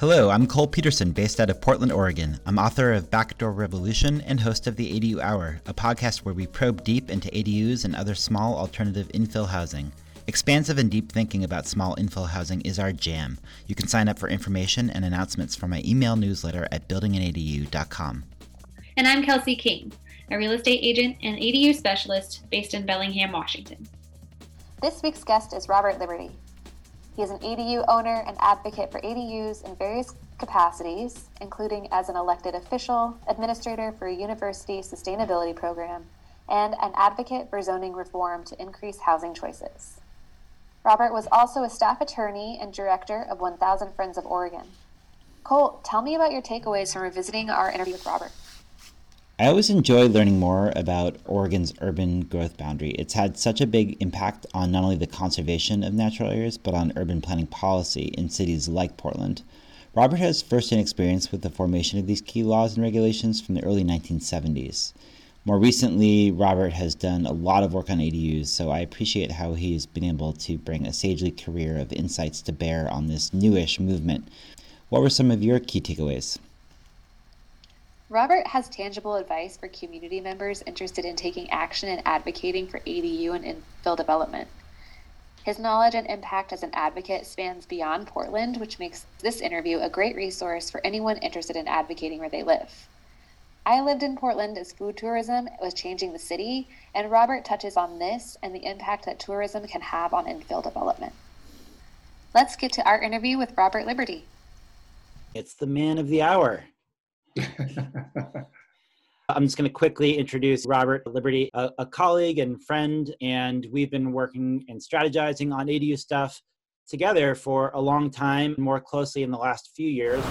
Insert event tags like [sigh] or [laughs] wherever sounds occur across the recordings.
Hello, I'm Kol Peterson, based out of Portland, Oregon. I'm author of Backdoor Revolution and host of the ADU Hour, a podcast where we probe deep into ADUs and other small alternative infill housing. Expansive and deep thinking about small infill housing is our jam. You can sign up for information and announcements from my email newsletter at buildinganadu.com. And I'm Kelsey King, a real estate agent and ADU specialist based in Bellingham, Washington. This week's guest is Robert Liberty. He is an ADU owner and advocate for ADUs in various capacities, including as an elected official, administrator for a university sustainability program, and an advocate for zoning reform to increase housing choices. Robert was also a staff attorney and director of 1000 Friends of Oregon. Kol, tell me about your takeaways from revisiting our interview with Robert. I always enjoy learning more about Oregon's urban growth boundary. It's had such a big impact on not only the conservation of natural areas, but on urban planning policy in cities like Portland. Robert has firsthand experience with the formation of these key laws and regulations from the early 1970s. More recently, Robert has done a lot of work on ADUs, so I appreciate how he's been able to bring a sagely career of insights to bear on this newish movement. What were some of your key takeaways? Robert has tangible advice for community members interested in taking action and advocating for ADU and infill development. His knowledge and impact as an advocate spans beyond Portland, which makes this interview a great resource for anyone interested in advocating where they live. I lived in Portland as food tourism was changing the city, and Robert touches on this and the impact that tourism can have on infill development. Let's get to our interview with Robert Liberty. It's the man of the hour. [laughs] I'm just going to quickly introduce Robert Liberty, a, a, colleague and friend, and we've been working and strategizing on ADU stuff together for a long time, more closely in the last few years.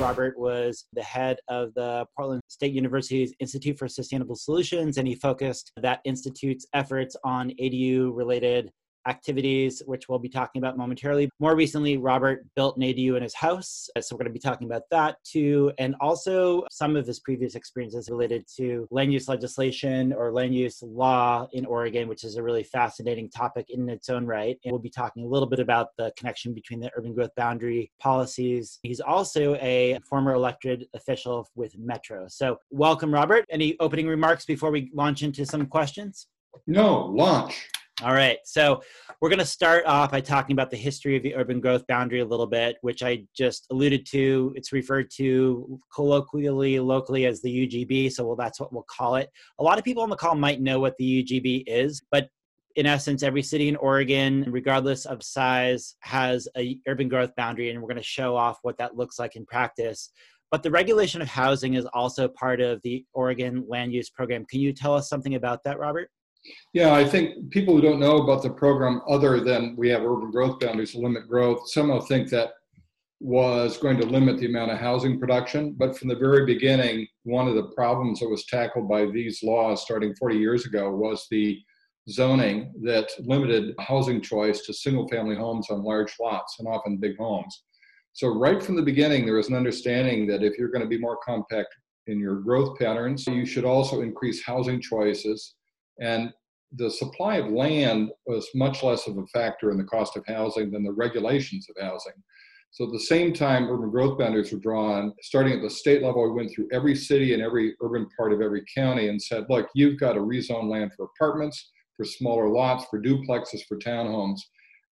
Robert was the head of the Portland State University's Institute for Sustainable Solutions, and he focused that institute's efforts on ADU related activities, which we'll be talking about momentarily. More recently, Robert built an ADU in his house. So we're going to be talking about that too. And also some of his previous experiences related to land use legislation or land use law in Oregon, which is a really fascinating topic in its own right. And we'll be talking a little bit about the connection between the urban growth boundary policies. He's also a former elected official with Metro. So welcome, Robert. Any opening remarks before we launch into some questions? No, launch. All right. So we're going to start off by talking about the history of the urban growth boundary a little bit, which I just alluded to. It's referred to colloquially, locally as the UGB. So well, that's what we'll call it. A lot of people on the call might know what the UGB is, but in essence, every city in Oregon, regardless of size, has a urban growth boundary, and we're going to show off what that looks like in practice. But the regulation of housing is also part of the Oregon land use program. Can you tell us something about that, Robert? Yeah, I think people who don't know about the program, other than we have urban growth boundaries to limit growth, somehow think that was going to limit the amount of housing production. But from the very beginning, one of the problems that was tackled by these laws starting 40 years ago was the zoning that limited housing choice to single family homes on large lots and often big homes. So, right from the beginning, there was an understanding that if you're going to be more compact in your growth patterns, you should also increase housing choices and the supply of land was much less of a factor in the cost of housing than the regulations of housing. So at the same time urban growth boundaries were drawn, starting at the state level, we went through every city and every urban part of every county and said, look, you've got to rezone land for apartments, for smaller lots, for duplexes, for townhomes.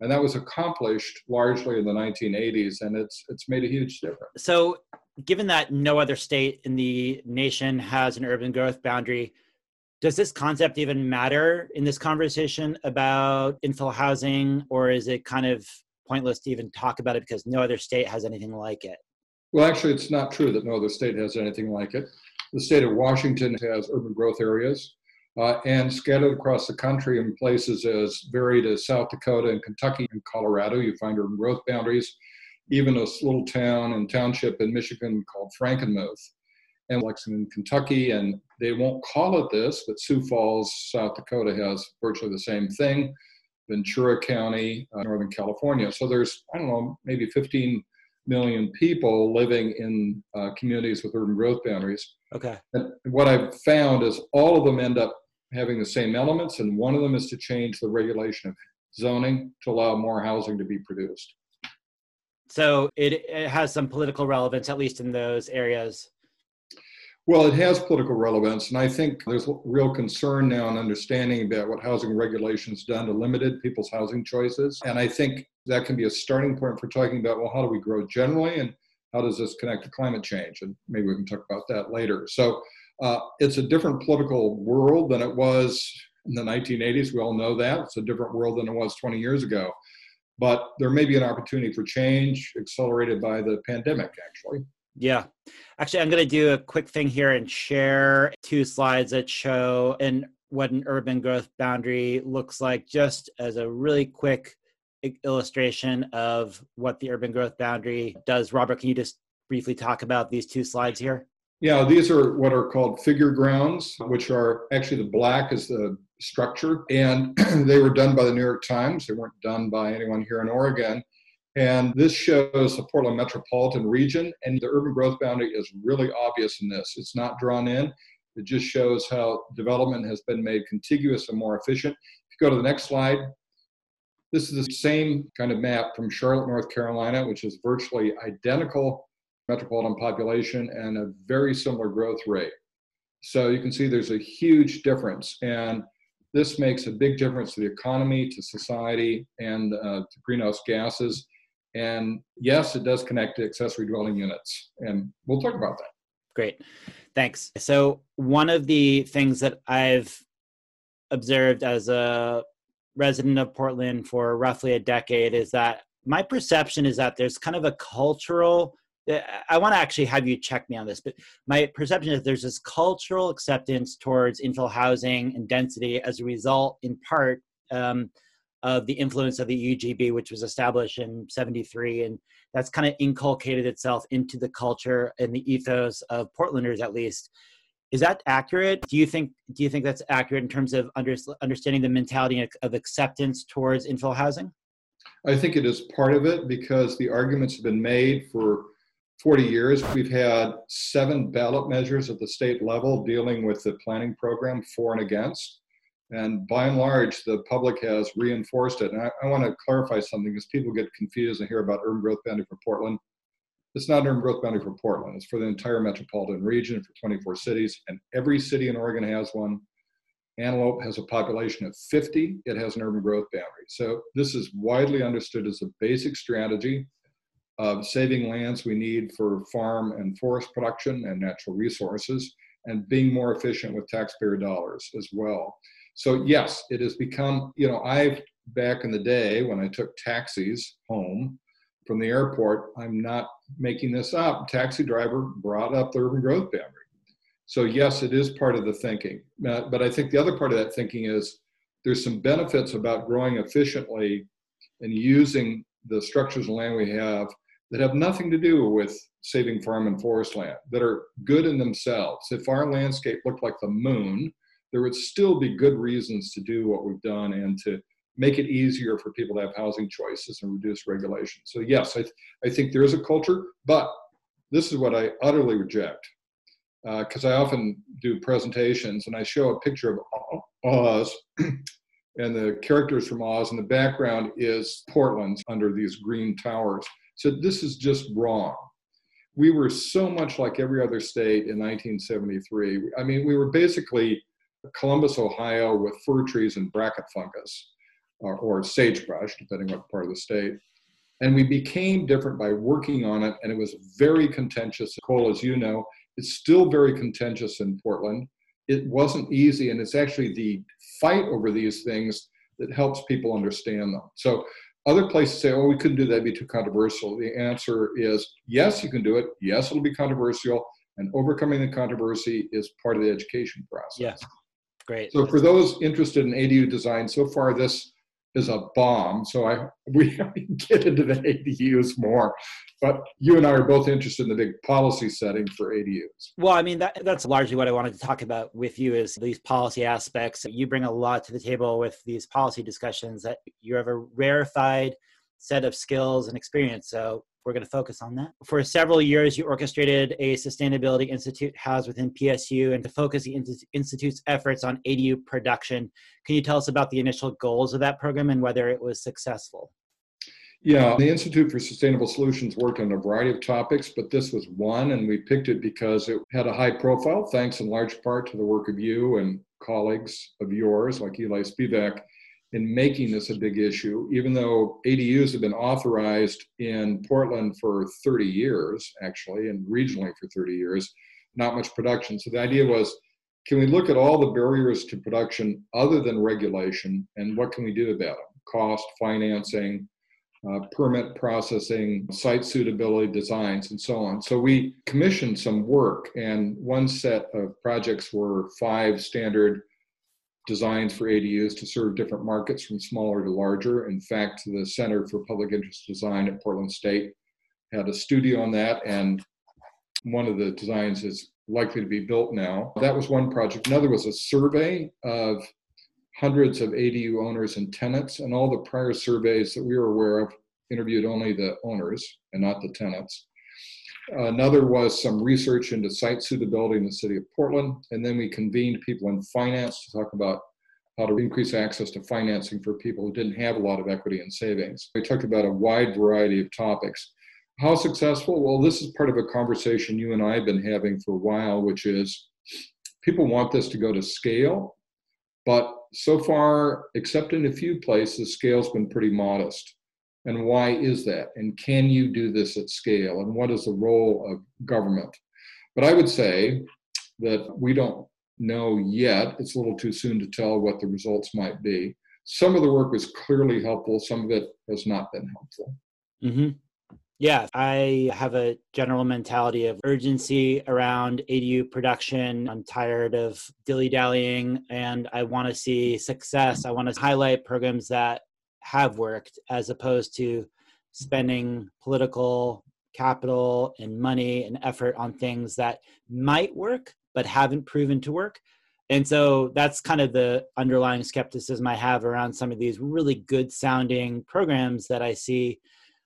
And that was accomplished largely in the 1980s, and it's it's made a huge difference. So, given that no other state in the nation has an urban growth boundary, does this concept even matter in this conversation about infill housing, or is it kind of pointless to even talk about it because no other state has anything like it? Well, actually, it's not true that no other state has anything like it. The state of Washington has urban growth areas, uh, and scattered across the country in places as varied as South Dakota and Kentucky and Colorado, you find urban growth boundaries. Even a little town and township in Michigan called Frankenmuth and Lexington, Kentucky, and they won't call it this, but Sioux Falls, South Dakota has virtually the same thing. Ventura County, uh, Northern California. So there's, I don't know, maybe 15 million people living in uh, communities with urban growth boundaries. Okay. And what I've found is all of them end up having the same elements, and one of them is to change the regulation of zoning to allow more housing to be produced. So it, it has some political relevance, at least in those areas. Well, it has political relevance, and I think there's real concern now and understanding about what housing regulations done to limited people's housing choices. And I think that can be a starting point for talking about well, how do we grow generally, and how does this connect to climate change? And maybe we can talk about that later. So uh, it's a different political world than it was in the 1980s. We all know that it's a different world than it was 20 years ago. But there may be an opportunity for change, accelerated by the pandemic, actually. Yeah. Actually, I'm going to do a quick thing here and share two slides that show and what an urban growth boundary looks like, just as a really quick illustration of what the urban growth boundary does. Robert, can you just briefly talk about these two slides here? Yeah, these are what are called figure grounds, which are actually the black is the structure, and [clears throat] they were done by the New York Times. They weren't done by anyone here in Oregon. And this shows the Portland metropolitan region, and the urban growth boundary is really obvious in this. It's not drawn in, it just shows how development has been made contiguous and more efficient. If you go to the next slide, this is the same kind of map from Charlotte, North Carolina, which is virtually identical metropolitan population and a very similar growth rate. So you can see there's a huge difference. And this makes a big difference to the economy, to society, and uh, to greenhouse gases. And yes, it does connect to accessory dwelling units. And we'll talk about that. Great. Thanks. So, one of the things that I've observed as a resident of Portland for roughly a decade is that my perception is that there's kind of a cultural I want to actually have you check me on this, but my perception is there's this cultural acceptance towards infill housing and density as a result, in part, um, of the influence of the UGB, which was established in 73. And that's kind of inculcated itself into the culture and the ethos of Portlanders, at least. Is that accurate? Do you think do you think that's accurate in terms of under, understanding the mentality of acceptance towards infill housing? I think it is part of it because the arguments have been made for 40 years. We've had seven ballot measures at the state level dealing with the planning program for and against. And by and large, the public has reinforced it. And I, I want to clarify something because people get confused and hear about urban growth boundary for Portland. It's not an urban growth boundary for Portland. It's for the entire metropolitan region for 24 cities. And every city in Oregon has one. Antelope has a population of 50. It has an urban growth boundary. So this is widely understood as a basic strategy of saving lands we need for farm and forest production and natural resources and being more efficient with taxpayer dollars as well. So yes, it has become, you know, I've back in the day when I took taxis home from the airport, I'm not making this up. Taxi driver brought up the urban growth boundary. So yes, it is part of the thinking. But I think the other part of that thinking is there's some benefits about growing efficiently and using the structures of land we have that have nothing to do with saving farm and forest land, that are good in themselves. If our landscape looked like the moon, there would still be good reasons to do what we've done and to make it easier for people to have housing choices and reduce regulation. So yes, I, th- I think there is a culture, but this is what I utterly reject. Because uh, I often do presentations and I show a picture of Oz [clears throat] and the characters from Oz, and the background is Portland under these green towers. So this is just wrong. We were so much like every other state in 1973. I mean, we were basically Columbus, Ohio, with fir trees and bracket fungus, or, or sagebrush, depending what part of the state. And we became different by working on it, and it was very contentious. Kol, as you know, it's still very contentious in Portland. It wasn't easy, and it's actually the fight over these things that helps people understand them. So other places say, oh, we couldn't do that, it'd be too controversial. The answer is yes, you can do it. Yes, it'll be controversial. And overcoming the controversy is part of the education process. Yeah. Great. So for those interested in ADU design, so far this is a bomb. So I [laughs] we get into the ADUs more, but you and I are both interested in the big policy setting for ADUs. Well, I mean that that's largely what I wanted to talk about with you is these policy aspects. You bring a lot to the table with these policy discussions. That you have a rarefied set of skills and experience. So we're going to focus on that. For several years, you orchestrated a sustainability institute housed within PSU and to focus the institute's efforts on ADU production. Can you tell us about the initial goals of that program and whether it was successful? Yeah, the Institute for Sustainable Solutions worked on a variety of topics, but this was one, and we picked it because it had a high profile, thanks in large part to the work of you and colleagues of yours, like Eli Spivak, in making this a big issue, even though ADUs have been authorized in Portland for 30 years, actually, and regionally for 30 years, not much production. So the idea was can we look at all the barriers to production other than regulation and what can we do about them? Cost, financing, uh, permit processing, site suitability designs, and so on. So we commissioned some work, and one set of projects were five standard designs for ADUs to serve different markets from smaller to larger. In fact, the Center for Public Interest Design at Portland State had a studio on that, and one of the designs is likely to be built now. That was one project. Another was a survey of hundreds of ADU owners and tenants, and all the prior surveys that we were aware of interviewed only the owners and not the tenants. Another was some research into site suitability in the city of Portland. And then we convened people in finance to talk about how to increase access to financing for people who didn't have a lot of equity and savings. We talked about a wide variety of topics. How successful? Well, this is part of a conversation you and I have been having for a while, which is people want this to go to scale, but so far, except in a few places, scale's been pretty modest. And why is that? And can you do this at scale? And what is the role of government? But I would say that we don't know yet. It's a little too soon to tell what the results might be. Some of the work was clearly helpful, some of it has not been helpful. Mm-hmm. Yeah, I have a general mentality of urgency around ADU production. I'm tired of dilly dallying and I want to see success. I want to highlight programs that have worked as opposed to spending political capital and money and effort on things that might work but haven't proven to work. And so that's kind of the underlying skepticism I have around some of these really good sounding programs that I see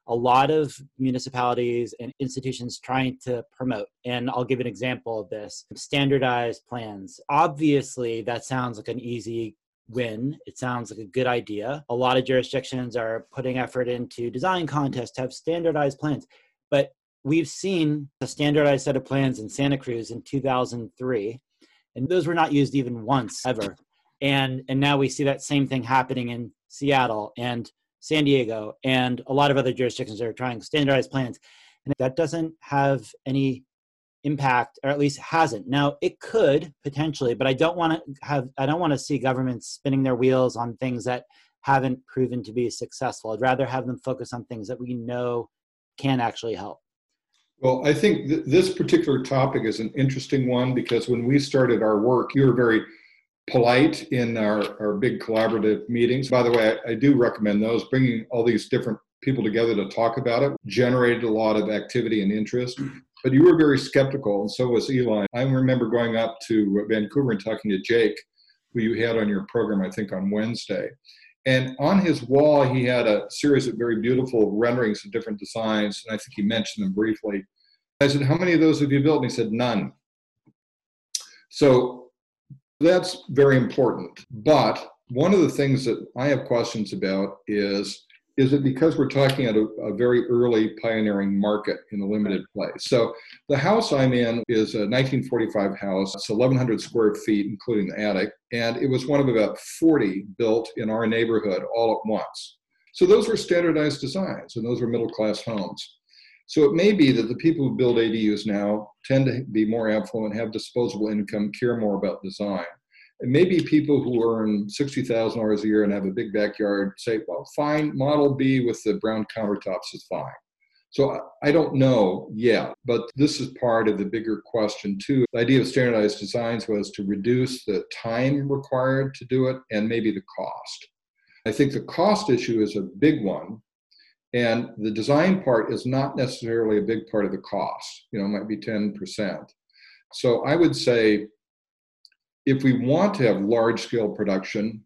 a lot of municipalities and institutions trying to promote. And I'll give an example of this standardized plans. Obviously, that sounds like an easy win. It sounds like a good idea. A lot of jurisdictions are putting effort into design contests have standardized plans. But we've seen a standardized set of plans in Santa Cruz in 2003, and those were not used even once ever. And, and now we see that same thing happening in Seattle and San Diego and a lot of other jurisdictions that are trying standardized plans. And that doesn't have any impact or at least hasn't. Now it could potentially but i don't want to have i don't want to see governments spinning their wheels on things that haven't proven to be successful. I'd rather have them focus on things that we know can actually help. Well i think th- this particular topic is an interesting one because when we started our work you were very polite in our, our big collaborative meetings. By the way I, I do recommend those bringing all these different people together to talk about it generated a lot of activity and interest but you were very skeptical, and so was Eli. I remember going up to Vancouver and talking to Jake, who you had on your program, I think, on Wednesday. And on his wall, he had a series of very beautiful renderings of different designs, and I think he mentioned them briefly. I said, How many of those have you built? And he said, None. So that's very important. But one of the things that I have questions about is is it because we're talking at a, a, very early pioneering market in a limited place. So the house I'm in is a 1945 house. It's 1,100 square feet, including the attic, and it was one of about 40 built in our neighborhood all at once. So those were standardized designs, and those were middle class homes. So it may be that the people who build ADUs now tend to be more affluent, have disposable income, care more about design. Maybe people who earn $60,000 a year and have a big backyard say, well, fine, Model B with the brown countertops is fine. So I don't know yet, but this is part of the bigger question too. The idea of standardized designs was to reduce the time required to do it and maybe the cost. I think the cost issue is a big one. And the design part is not necessarily a big part of the cost, you know, it might be 10%. So I would say if we want to have large scale production,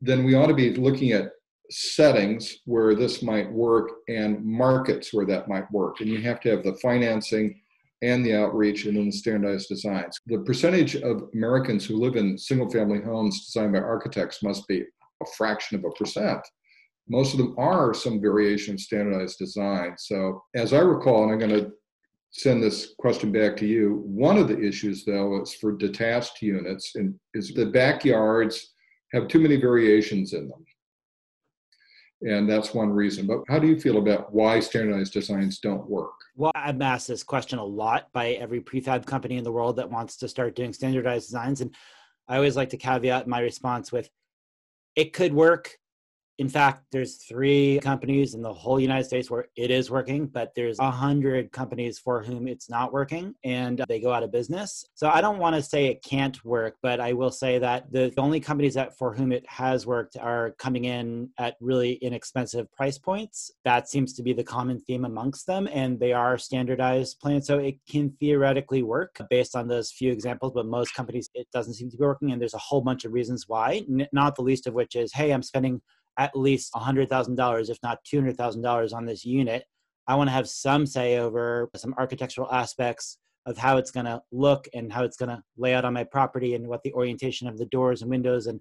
then we ought to be looking at settings where this might work and markets where that might work. And you have to have the financing and the outreach and then the standardized designs. The percentage of Americans who live in single family homes designed by architects must be a fraction of a percent. most of them are some variation of standardized design. So, as I recall, and I'm going to send this question back to you. One of the issues, though, is for detached units, and is the backyards have too many variations in them. And that's one reason. But how do you feel about why standardized designs don't work? Well, I'm asked this question a lot by every prefab company in the world that wants to start doing standardized designs. And I always like to caveat my response with it could work in fact, there's three companies in the whole United States where it is working, but there's a hundred companies for whom it's not working and they go out of business. So I don't want to say it can't work, but I will say that the only companies that for whom it has worked are coming in at really inexpensive price points. That seems to be the common theme amongst them, and they are standardized plans. So it can theoretically work based on those few examples, but most companies it doesn't seem to be working, and there's a whole bunch of reasons why. Not the least of which is, hey, I'm spending at least $100,000, if not $200,000 on this unit. I want to have some say over some architectural aspects of how it's going to look and how it's going to lay out on my property and what the orientation of the doors and windows and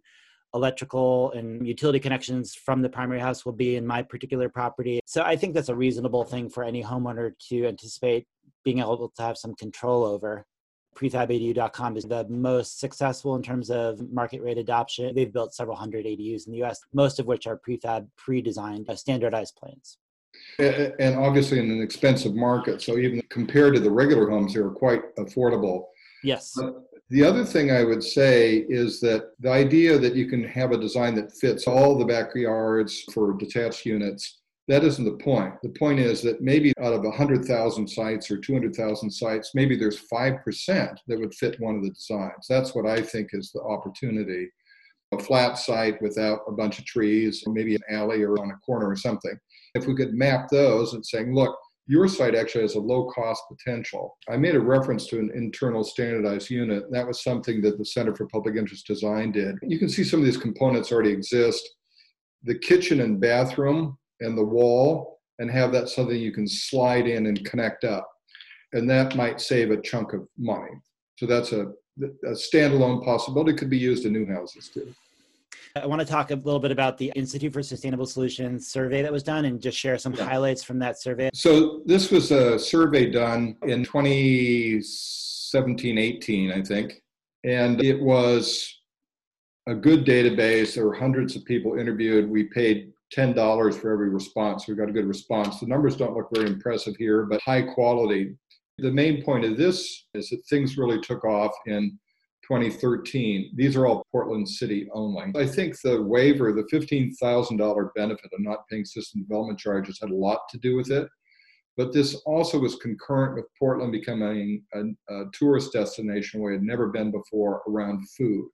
electrical and utility connections from the primary house will be in my particular property. So I think that's a reasonable thing for any homeowner to anticipate being able to have some control over prefabadu.com is the most successful in terms of market rate adoption. They've built several hundred ADUs in the US, most of which are prefab, pre designed, uh, standardized plans. And obviously, in an expensive market. So, even compared to the regular homes, they are quite affordable. Yes. But the other thing I would say is that the idea that you can have a design that fits all the backyards for detached units that isn't the point. The point is that maybe out of 100,000 sites or 200,000 sites, maybe there's 5% that would fit one of the designs. That's what I think is the opportunity. A flat site without a bunch of trees, maybe an alley or on a corner or something. If we could map those and saying, look, your site actually has a low cost potential. I made a reference to an internal standardized unit. That was something that the Center for Public Interest Design did. You can see some of these components already exist. The kitchen and bathroom and the wall and have that something you can slide in and connect up. And that might save a chunk of money. So that's a, a standalone possibility. It could be used in new houses too. I want to talk a little bit about the Institute for Sustainable Solutions survey that was done and just share some yeah. highlights from that survey. So, this was a survey done in 2017 18, I think. And it was a good database. There were hundreds of people interviewed. We paid $10 for every response. We got a good response. The numbers don't look very impressive here, but high quality. The main point of this is that things really took off in 2013. These are all Portland City only. I think the waiver, the $15,000 benefit of not paying system development charges, had a lot to do with it. But this also was concurrent with Portland becoming a, a tourist destination it had never been before around food.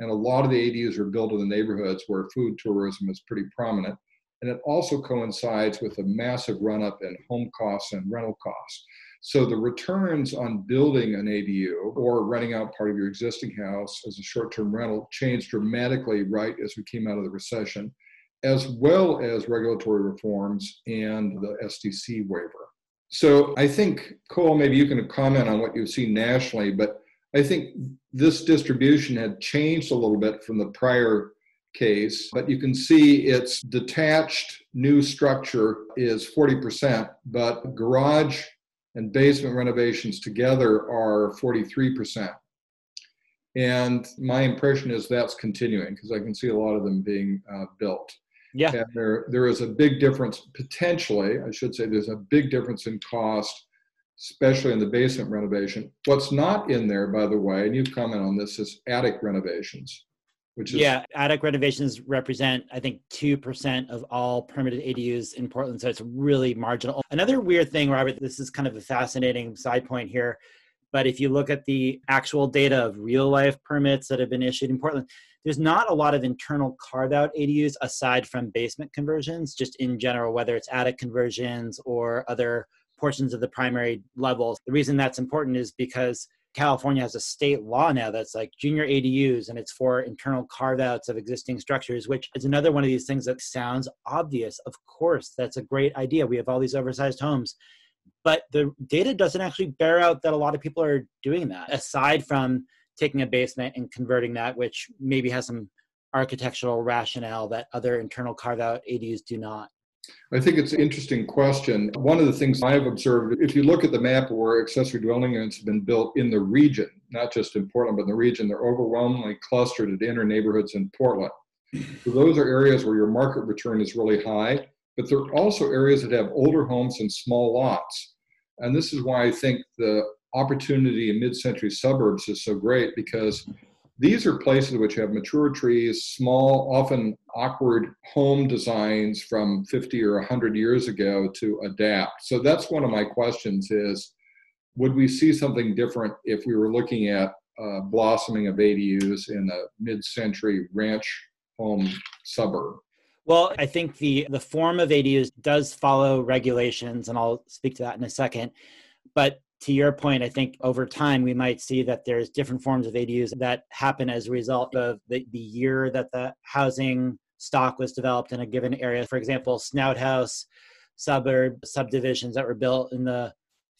And a lot of the ADUs are built in the neighborhoods where food tourism is pretty prominent. And it also coincides with a massive run up in home costs and rental costs. So the returns on building an ADU or renting out part of your existing house as a short term rental changed dramatically right as we came out of the recession, as well as regulatory reforms and the SDC waiver. So I think, Kol, maybe you can comment on what you've seen nationally, but I think this distribution had changed a little bit from the prior case, but you can see its detached new structure is 40%, but garage and basement renovations together are 43%. And my impression is that's continuing because I can see a lot of them being uh, built. Yeah. And there, there is a big difference, potentially, I should say, there's a big difference in cost especially in the basement renovation. What's not in there, by the way, and you comment on this, is attic renovations. Which is, yeah, attic renovations represent, I think, 2% of all permitted ADUs in Portland. So it's really marginal. Another weird thing, Robert, this is kind of a fascinating side point here. But if you look at the actual data of real life permits that have been issued in Portland, there's not a lot of internal carve out ADUs aside from basement conversions, just in general, whether it's attic conversions or other portions of the primary levels. The reason that's important is because California has a state law now that's like junior ADUs and it's for internal carve outs of existing structures, which is another one of these things that sounds obvious. Of course, that's a great idea. We have all these oversized homes. But the data doesn't actually bear out that a lot of people are doing that, aside from taking a basement and converting that, which maybe has some architectural rationale that other internal carve out ADUs do not? I think it's an interesting question. One of the things I've observed, if you look at the map where accessory dwelling units have been built in the region, not just in Portland, but in the region, they're overwhelmingly clustered at inner neighborhoods in Portland. So those are areas where your market return is really high, but there are also areas that have older homes and small lots. And this is why I think the opportunity in mid-century suburbs is so great because these are places which have mature trees, small, often awkward home designs from 50 or 100 years ago to adapt. So that's one of my questions is, would we see something different if we were looking at uh, blossoming of ADUs in a mid-century ranch home suburb? Well, I think the the form of ADUs does follow regulations, and I'll speak to that in a second. But to your point, I think over time we might see that there's different forms of ADUs that happen as a result of the, the year that the housing stock was developed in a given area. For example, Snout House suburb subdivisions that were built in the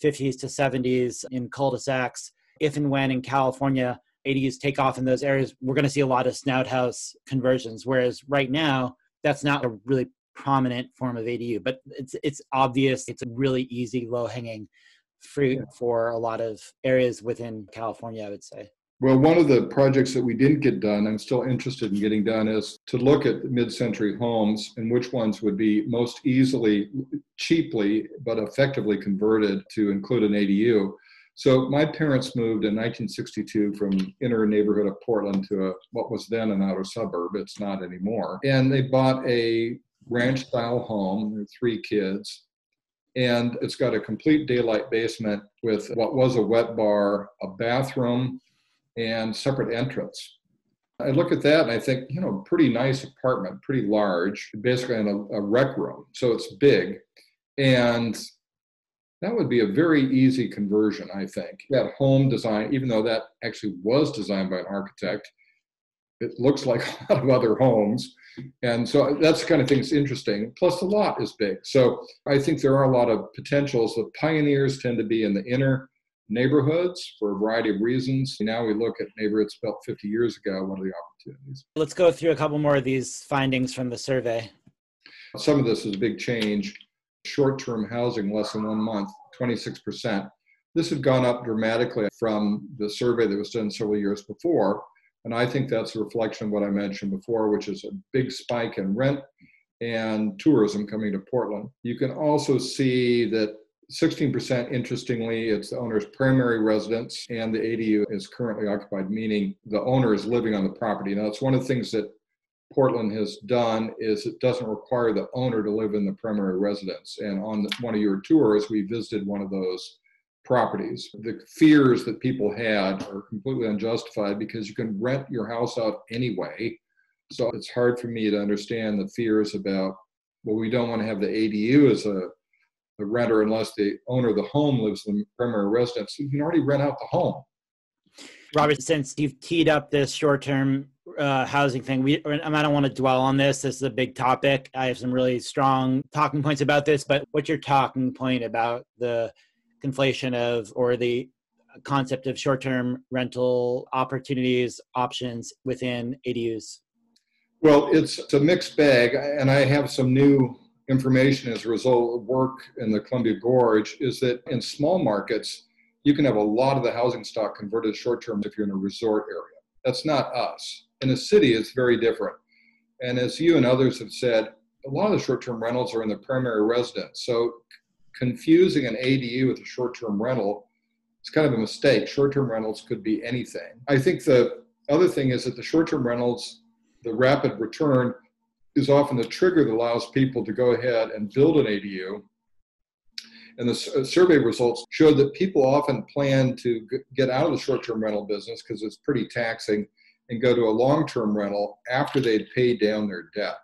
50s to 70s in cul-de-sacs. If and when in California ADUs take off in those areas, we're going to see a lot of Snout House conversions. Whereas right now, that's not a really prominent form of ADU, but it's it's obvious. It's a really easy, low hanging fruit for a lot of areas within California, I would say. Well, one of the projects that we didn't get done, I'm still interested in getting done, is to look at mid century homes and which ones would be most easily, cheaply, but effectively converted to include an ADU. So my parents moved in 1962 from inner neighborhood of Portland to a, what was then an outer suburb. It's not anymore. And they bought a ranch style home, three kids, and it's got a complete daylight basement with what was a wet bar, a bathroom, and separate entrance. I look at that and I think, you know, pretty nice apartment, pretty large, basically in a, a rec room. So it's big. And that would be a very easy conversion, I think. That home design, even though that actually was designed by an architect, it looks like [laughs] a lot of other homes. And so that's the kind of thing that's interesting. Plus, the lot is big. So I think there are a lot of potentials. The pioneers tend to be in the inner neighborhoods for a variety of reasons. Now we look at neighborhoods built 50 years ago, one of the opportunities. Let's go through a couple more of these findings from the survey. Some of this is a big change. Short term housing, less than one month, 26%. This had gone up dramatically from the survey that was done several years before. And I think that's a reflection of what I mentioned before, which is a big spike in rent and tourism coming to Portland. You can also see that 16%, interestingly, it's the owner's primary residence and the ADU is currently occupied, meaning the owner is living on the property. Now, it's one of the things that Portland has done is it doesn't require the owner to live in the primary residence. And on one of your tours, we visited one of those properties. The fears that people had are completely unjustified because you can rent your house out anyway. So it's hard for me to understand the fears about, well, we don't want to have the ADU as a, a renter unless the owner of the home lives in the primary residence. You can already rent out the home. Robert, since you've teed up this short term uh, housing thing, we I don't want to dwell on this. This is a big topic. I have some really strong talking points about this, but what's your talking point about the conflation of or the concept of short-term rental opportunities options within ADUs? Well, it's, a mixed bag, and I have some new information as a result of work in the Columbia Gorge. Is that in small markets, you can have a lot of the housing stock converted short-term if you're in a resort area. That's not us. In a city, it's very different. And as you and others have said, a lot of the short-term rentals are in the primary residence. So confusing an ADU with a short-term rental is kind of a mistake. Short-term rentals could be anything. I think the other thing is that the short-term rentals, the rapid return, is often the trigger that allows people to go ahead and build an ADU. And the survey results showed that people often plan to get out of the short-term rental business because it's pretty taxing and go to a long-term rental after they'd paid down their debt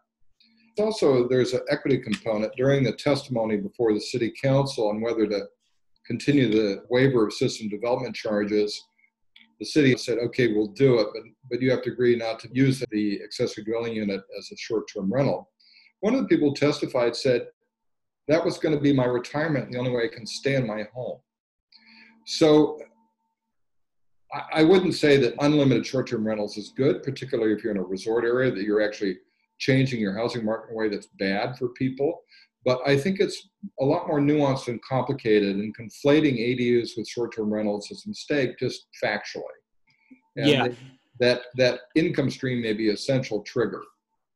also there's an equity component. During the testimony before the city council on whether to continue the waiver of system development charges the city said okay we'll do it but, but you have to agree not to use the accessory dwelling unit as a short-term rental. One of the people testified said that was going to be my retirement the only way i can stay in my home. So I wouldn't say that unlimited short term rentals is good, particularly if you're in a resort area that you're actually changing your housing market in a way that's bad for people. But I think it's a lot more nuanced and complicated, and conflating ADUs with short term rentals is a mistake just factually. And yeah. That, that income stream may be a central trigger.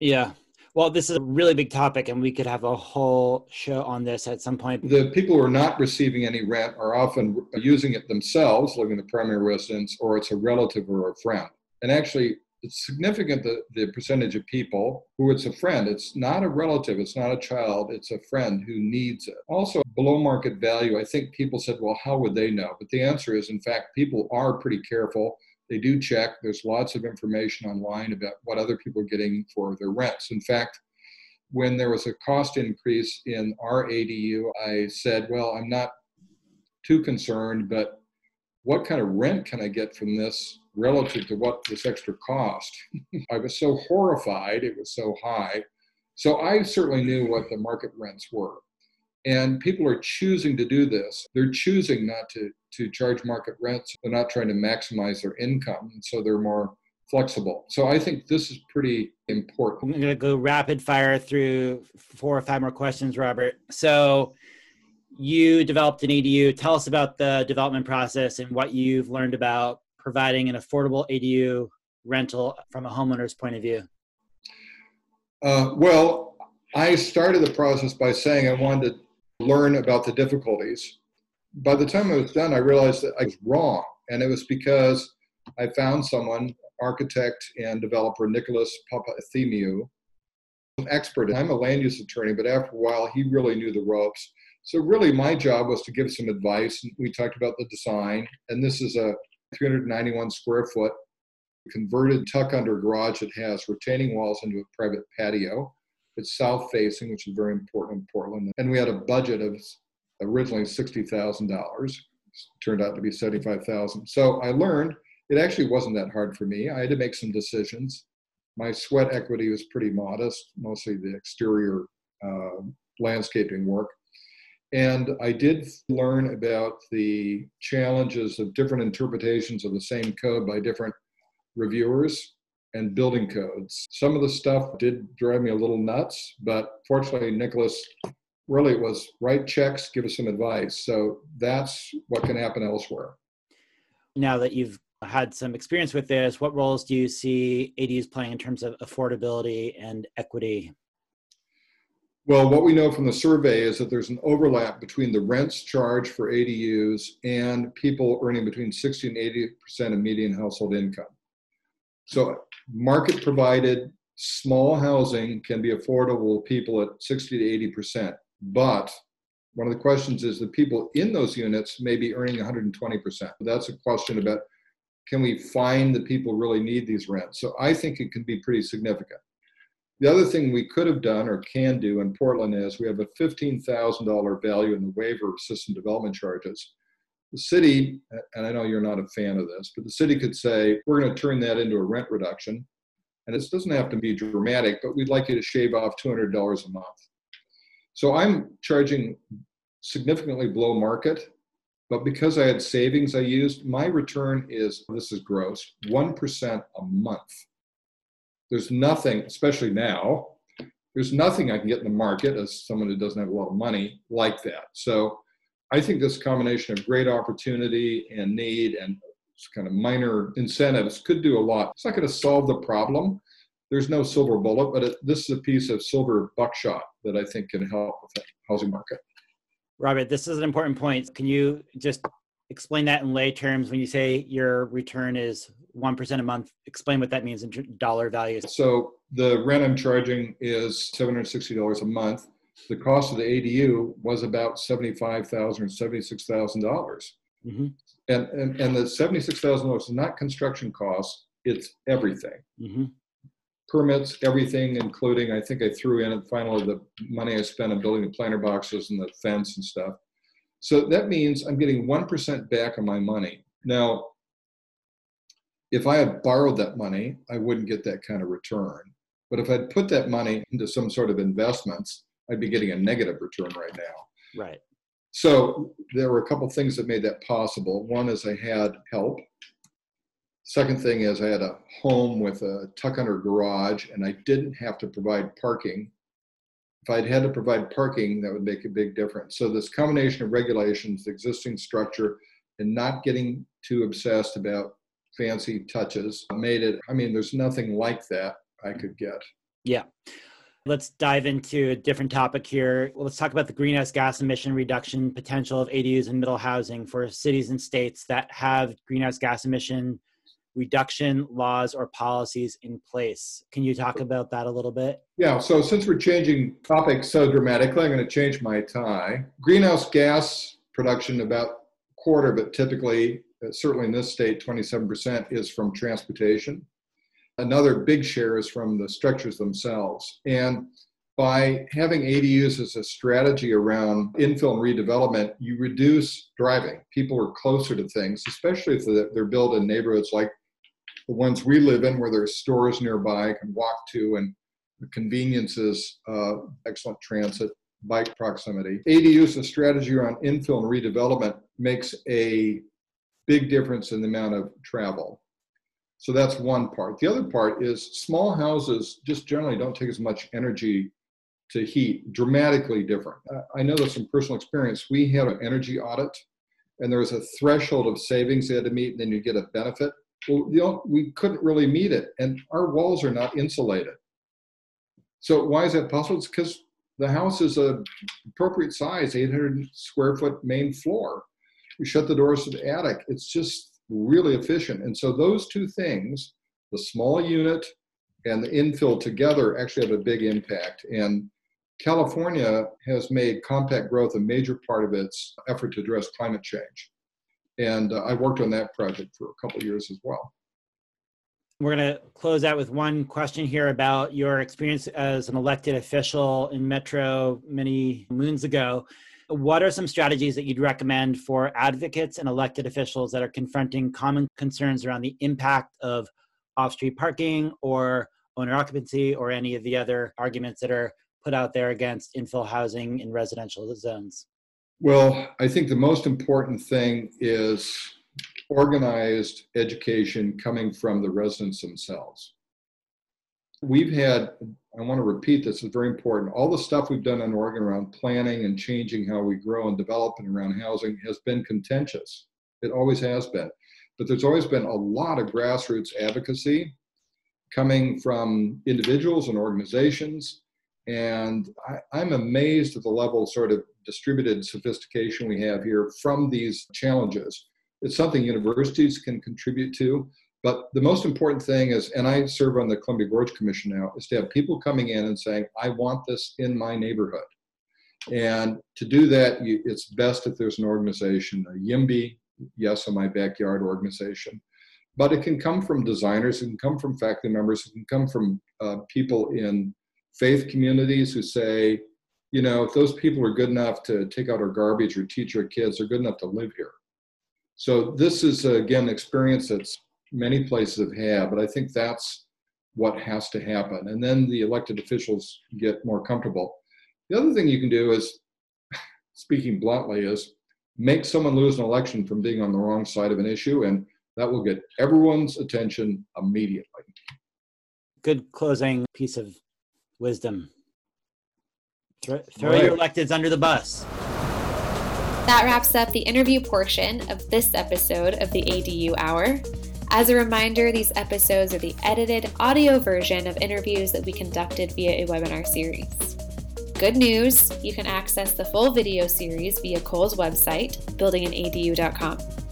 Yeah. Well, this is a really big topic, and we could have a whole show on this at some point. The people who are not receiving any rent are often using it themselves, living in the primary residence, or it's a relative or a friend. And actually, it's significant that the percentage of people who it's a friend. It's not a relative, it's not a child, it's a friend who needs it. Also, below market value, I think people said, well, how would they know? But the answer is, in fact, people are pretty careful they do check. There's lots of information online about what other people are getting for their rents. In fact, when there was a cost increase in our ADU, I said, well, I'm not too concerned, but what kind of rent can I get from this relative to what this extra cost? [laughs] I was so horrified, it was so high. So I certainly knew what the market rents were. And people are choosing to do this. They're choosing not to, to charge market rents. They're not trying to maximize their income. And so they're more flexible. So I think this is pretty important. I'm going to go rapid fire through four or five more questions, Robert. So you developed an ADU. Tell us about the development process and what you've learned about providing an affordable ADU rental from a homeowner's point of view. Uh, well, I started the process by saying I wanted to learn about the difficulties. By the time I was done, I realized that I was wrong. And it was because I found someone, architect and developer Nicholas Papathemiou, an expert. I'm a land use attorney, but after a while, he really knew the ropes. So, really, my job was to give some advice. We talked about the design, and this is a 391 square foot converted tuck under garage that has retaining walls into a private patio. It's south facing, which is very important in Portland. And we had a budget of originally $60,000. Turned out to be $75,000. So I learned it actually wasn't that hard for me. I had to make some decisions. My sweat equity was pretty modest, mostly the exterior uh, landscaping work. And I did learn about the challenges of different interpretations of the same code by different reviewers and building codes. Some of the stuff did drive me a little nuts, but fortunately, Nicholas really was write checks, give us some advice. So that's what can happen elsewhere. Now that you've had some experience with this, what roles do you see ADUs playing in terms of affordability and equity? Well, what we know from the survey is that there's an overlap between the rents charged for ADUs and people earning between 60 and 80% of median household income. So market provided small housing can be affordable to people at 60 to 80 percent but one of the questions is the people in those units may be earning 120 percent. That's a question about can we find the people really need these rents? So i think it can be pretty significant the other thing we could have done or can do in portland is we have a $15000 value in the waiver of system development charges the city, and I know you're not a fan of this, but the city could say, we're going to turn that into a rent reduction. And it doesn't have to be dramatic, but we'd like you to shave off $200 a month. So I'm charging significantly below market, but because I had savings I used, my return is this is gross 1% a month. There's nothing, especially now, there's nothing I can get in the market as someone who doesn't have a lot of money like that. So I think this combination of great opportunity and need and kind of minor incentives could do a lot. It's not going to solve the problem. There's no silver bullet, but it, this is a piece of silver buckshot that I think can help with the housing market. Robert, this is an important point. Can you just explain that in lay terms when you say your return is 1% a month? Explain what that means in dollar values. So the rent I'm charging is $760 a month the cost of the ADU was about seventy-five thousand or seventy-six thousand dollars. Mm-hmm. And, and and the seventy-six thousand dollars is not construction costs; it's everything. Mm-hmm. Permits, everything, including I think I threw in at finally the money I spent on building the planter boxes and the fence and stuff. So that means I'm getting one percent back on my money. Now, if I had borrowed that money, I wouldn't get that kind of return. But if I'd put that money into some sort of investments, I'd be getting a negative return right now. Right. So there were a couple things that made that possible. One is I had help. Second thing is I had a home with a tuck under garage and I didn't have to provide parking. If I'd had to provide parking, that would make a big difference. So this combination of regulations, the existing structure, and not getting too obsessed about fancy touches made it, I mean, there's nothing like that I could get. Yeah. Let's dive into a different topic here. Let's talk about the greenhouse gas emission reduction potential of ADUs and middle housing for cities and states that have greenhouse gas emission reduction laws or policies in place. Can you talk about that a little bit? Yeah, so since we're changing topics so dramatically, I'm going to change my tie. Greenhouse gas production, about quarter it typically, uh, certainly in this state, 27% is from transportation. Another big share is from the structures themselves. And by having ADUs as a strategy around infill and redevelopment, you reduce driving. People are closer to things, especially if they're built in neighborhoods like the ones we live in where there's stores nearby can walk to and the conveniences, uh, excellent transit, bike proximity. ADUs, a strategy around infill and redevelopment makes a big difference in the amount of travel. So that's one part. The other part is small houses just generally don't take as much energy to heat, dramatically different. I know this from personal experience. We had an energy audit and there was a threshold of savings they had to meet, and then you get a benefit. Well, you know, we couldn't really meet it, and our walls are not insulated. So why is that possible? It's because the house is a appropriate size, 800 square foot main floor. We shut the doors to the attic. It's just really efficient. And so those two things, the small unit and the infill together, actually have a big impact. And California has made compact growth a major part of its effort to address climate change. And uh, I worked on that project for a couple years as well. We're going to close out with one question here about your experience as an elected official in Metro many moons ago. What are some strategies that you'd recommend for advocates and elected officials that are confronting common concerns around the impact of off street parking or owner occupancy or any of the other arguments that are put out there against infill housing in residential zones? Well, I think the most important thing is organized education coming from the residents themselves. We've had, I want to repeat this, is very important. All the stuff we've done in Oregon around planning and changing how we grow and develop and around housing has been contentious. It always has been. But there's always been a lot of grassroots advocacy coming from individuals and organizations. And I, am amazed at the level of sort of distributed sophistication we have here from these challenges. It's something universities can contribute to. But the most important thing is, and I serve on the Columbia Gorge Commission now, is to have people coming in and saying, I want this in my neighborhood. And to do that, you, it's best if there's an organization, a YIMBY, yes, in my backyard organization. But it can come from designers, it can come from faculty members, it can come from uh, people in faith communities who say, you know, if those people are good enough to take out our garbage or teach our kids, they're good enough to live here. So this is again an experience that's many places have had, but I think that's what has to happen. And then the elected officials get more comfortable. The other thing you can do is, [laughs] speaking bluntly, is make someone lose an election from being on the wrong side of an issue, and that will get everyone's attention immediately. Good closing piece of wisdom. Throw, throw right. your electeds under the bus. That wraps up the interview portion of this episode of the ADU Hour. As a reminder, these episodes are the edited audio version of interviews that we conducted via a webinar series. Good news, you can access the full video series via Kol's website, buildinganadu.com.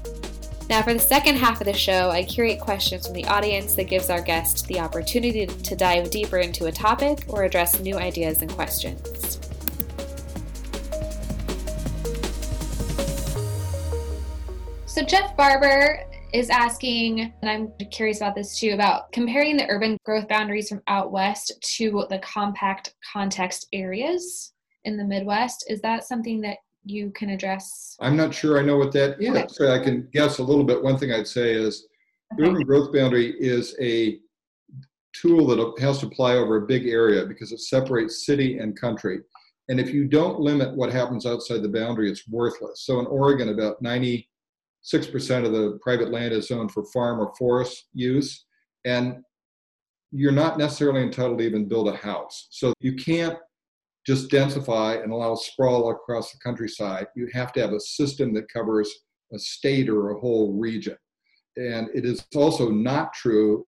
Now, for the second half of the show, I curate questions from the audience that gives our guest the opportunity to dive deeper into a topic or address new ideas and questions. So, Jeff Barber is asking, and I'm curious about this too, about comparing the urban growth boundaries from out west to the compact context areas in the Midwest. Is that something that you can address? I'm not sure I know what that is. Okay. So I can guess a little bit. One thing I'd say is okay. urban growth boundary is a tool that has to apply over a big area because it separates city and country. And if you don't limit what happens outside the boundary, it's worthless. So in Oregon, about 90 6% of the private land is zoned for farm or forest use. And you're not necessarily entitled to even build a house. So you can't just densify and allow sprawl across the countryside. You have to have a system that covers a state or a whole region. And it is also not true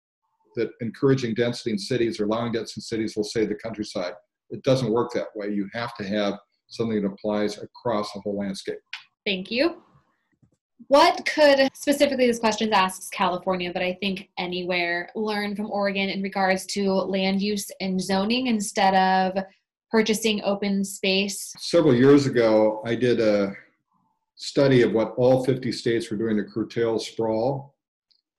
that encouraging density in cities or allowing density in cities will save the countryside. It doesn't work that way. You have to have something that applies across the whole landscape. Thank you. What could specifically this question asks California, but I think anywhere learn from Oregon in regards to land use and zoning instead of purchasing open space? Several years ago, I did a study of what all 50 states were doing to curtail sprawl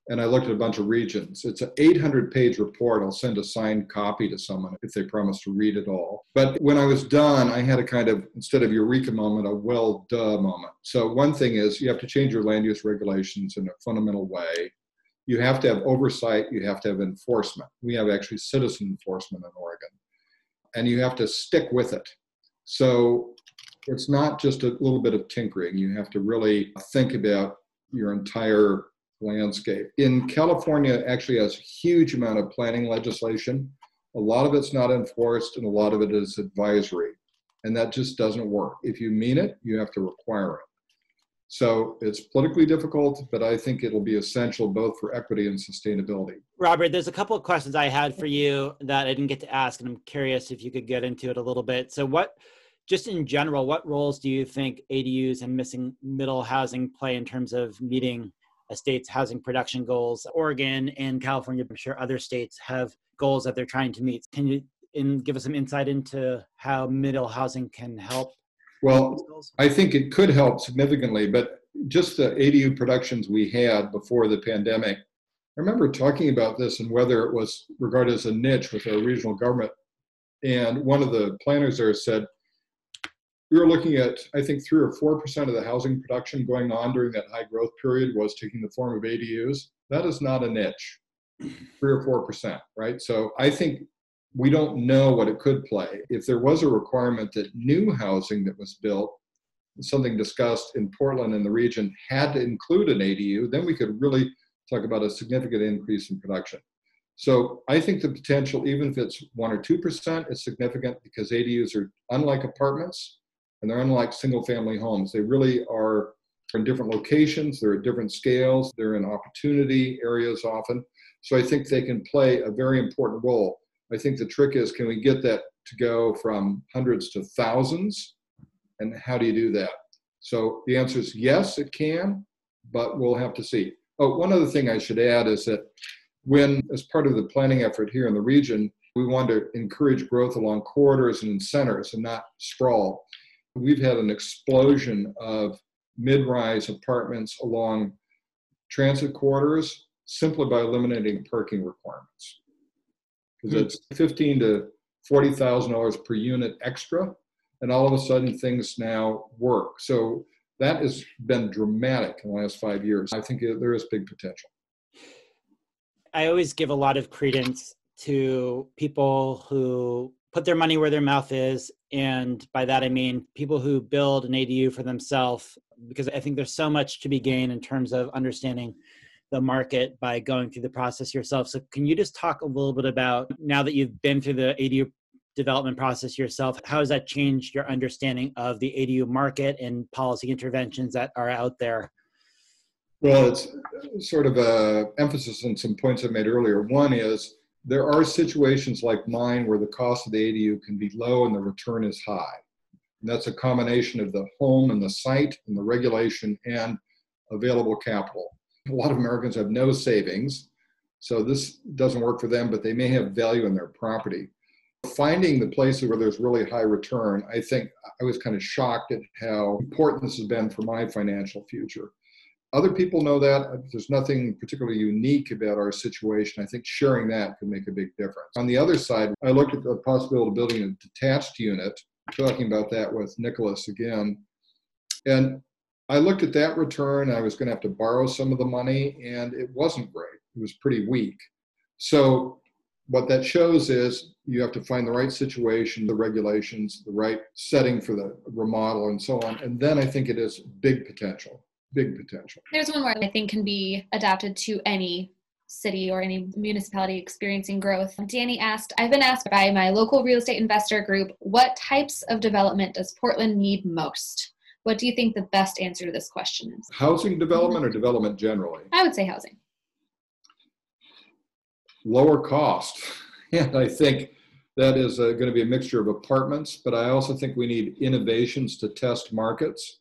and I looked at a bunch of regions. It's an 800 page report. I'll send a signed copy to someone if they promise to read it all. But when I was done, I had a kind of, instead of eureka moment, a well duh moment. So, one thing is you have to change your land use regulations in a fundamental way. You have to have oversight, you have to have enforcement. We have actually citizen enforcement in Oregon. And you have to stick with it. So, it's not just a little bit of tinkering. You have to really think about your entire landscape. In California, actually has a huge amount of planning legislation. A lot of it's not enforced, and a lot of it is advisory, and that just doesn't work. If you mean it, you have to require it. So it's politically difficult, but I think it'll be essential both for equity and sustainability. Robert, there's a couple of questions I had for you that I didn't get to ask, and I'm curious if you could get into it a little bit. So, what, just in general, what roles do you think ADUs and missing middle housing play in terms of meeting a state's housing production goals. Oregon and California, I'm sure other states have goals that they're trying to meet. Can you in, give us some insight into how middle housing can help? Well, I think it could help significantly, but just the ADU productions we had before the pandemic, I remember talking about this and whether it was regarded as a niche with our regional government. And one of the planners there said, we were looking at, I think, three or four percent of the housing production going on during that high growth period was taking the form of ADUs. That is not a niche, [clears throat] three or four percent, right? So I think we don't know what it could play. If there was a requirement that new housing that was built, something discussed in Portland and the region, had to include an ADU, then we could really talk about a significant increase in production. So I think the potential, even if it's one or two percent, is significant because ADUs are unlike apartments and they're unlike single family homes. They really are in different locations, they're at different scales, they're in opportunity areas often. So I think they can play a very important role. I think the trick is can we get that to go from hundreds to thousands? And how do you do that? So the answer is yes, it can, but we'll have to see. Oh, one other thing I should add is that when, as part of the planning effort here in the region, we want to encourage growth along corridors and in centers and not sprawl. We've had an explosion of mid rise apartments along transit corridors simply by eliminating parking requirements. Because it's fifteen to forty thousand dollars per unit extra, and all of a sudden things now work. So that has been dramatic in the last five years. I think there is big potential. I always give a lot of credence to people who put their money where their mouth is. And by that, I mean people who build an ADU for themselves, because I think there's so much to be gained in terms of understanding the market by going through the process yourself. So, can you just talk a little bit about now that you've been through the ADU development process yourself, how has that changed your understanding of the ADU market and policy interventions that are out there? Well, it's sort of a emphasis on some points I made earlier. One is there are situations like mine where the cost of the ADU can be low and the return is high. And that's a combination of the home and the site and the regulation and available capital. A lot of Americans have no savings, so this doesn't work for them, but they may have value in their property. Finding the places where there's really high return, I think I was kind of shocked at how important this has been for my financial future. Other people know that. There's nothing particularly unique about our situation. I think sharing that could make a big difference. On the other side, I looked at the possibility of building a detached unit, talking about that with Nicholas again. And I looked at that return. I was going to have to borrow some of the money, and it wasn't great. It was pretty weak. So, what that shows is you have to find the right situation, the regulations, the right setting for the remodel, and so on. And then I think it is big potential big potential. There's one more I think can be adapted to any city or any municipality experiencing growth. Danny asked, I've been asked by my local real estate investor group, what types of development does Portland need most? What do you think the best answer to this question is? Housing development or development generally? I would say housing. Lower cost. [laughs] And I think that is uh, going to be a mixture of apartments, but I also think we need innovations to test markets.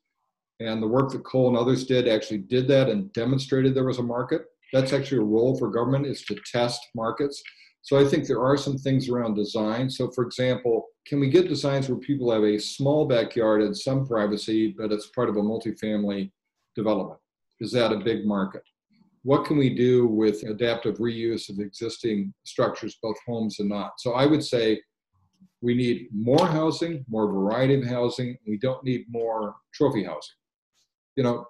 And the work that Kol and others did actually did that and demonstrated there was a market. That's actually a role for government is to test markets. So I think there are some things around design. So for example, can we get designs where people have a small backyard and some privacy, but it's part of a multifamily development? Is that a big market? What can we do with adaptive reuse of existing structures, both homes and not? So I would say we need more housing, more variety of housing. We don't need more trophy housing. You know,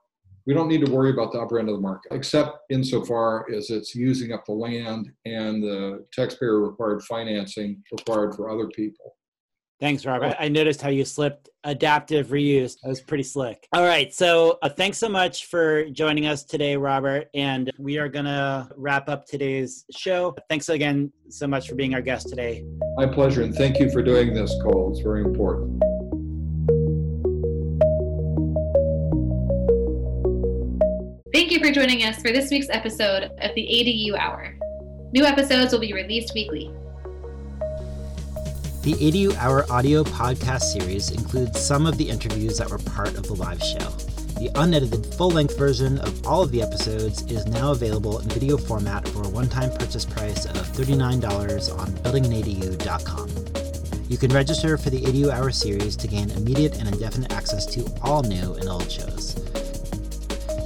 we don't need to worry about the upper end of the market, except insofar as it's using up the land and the taxpayer required financing required for other people. Thanks, Robert. I noticed how you slipped adaptive reuse. That was pretty slick. All right. So, uh, thanks so much for joining us today, Robert. And we are going to wrap up today's show. Thanks again so much for being our guest today. My pleasure. And thank you for doing this, Kol. It's very important. Thank you for joining us for this week's episode of the ADU Hour. New episodes will be released weekly. The ADU Hour audio podcast series includes some of the interviews that were part of the live show. The unedited full length version of all of the episodes is now available in video format for a one time purchase price of $39 on buildinganadu.com. You can register for the ADU Hour series to gain immediate and indefinite access to all new and old shows.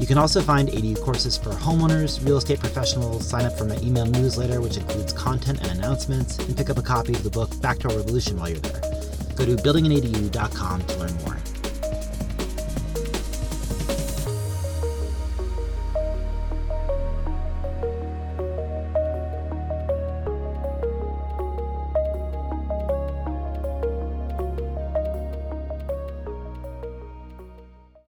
You can also find ADU courses for homeowners, real estate professionals, sign up for my email newsletter, which includes content and announcements, and pick up a copy of the book Backdoor Revolution while you're there. Go to buildinganadu.com to learn more.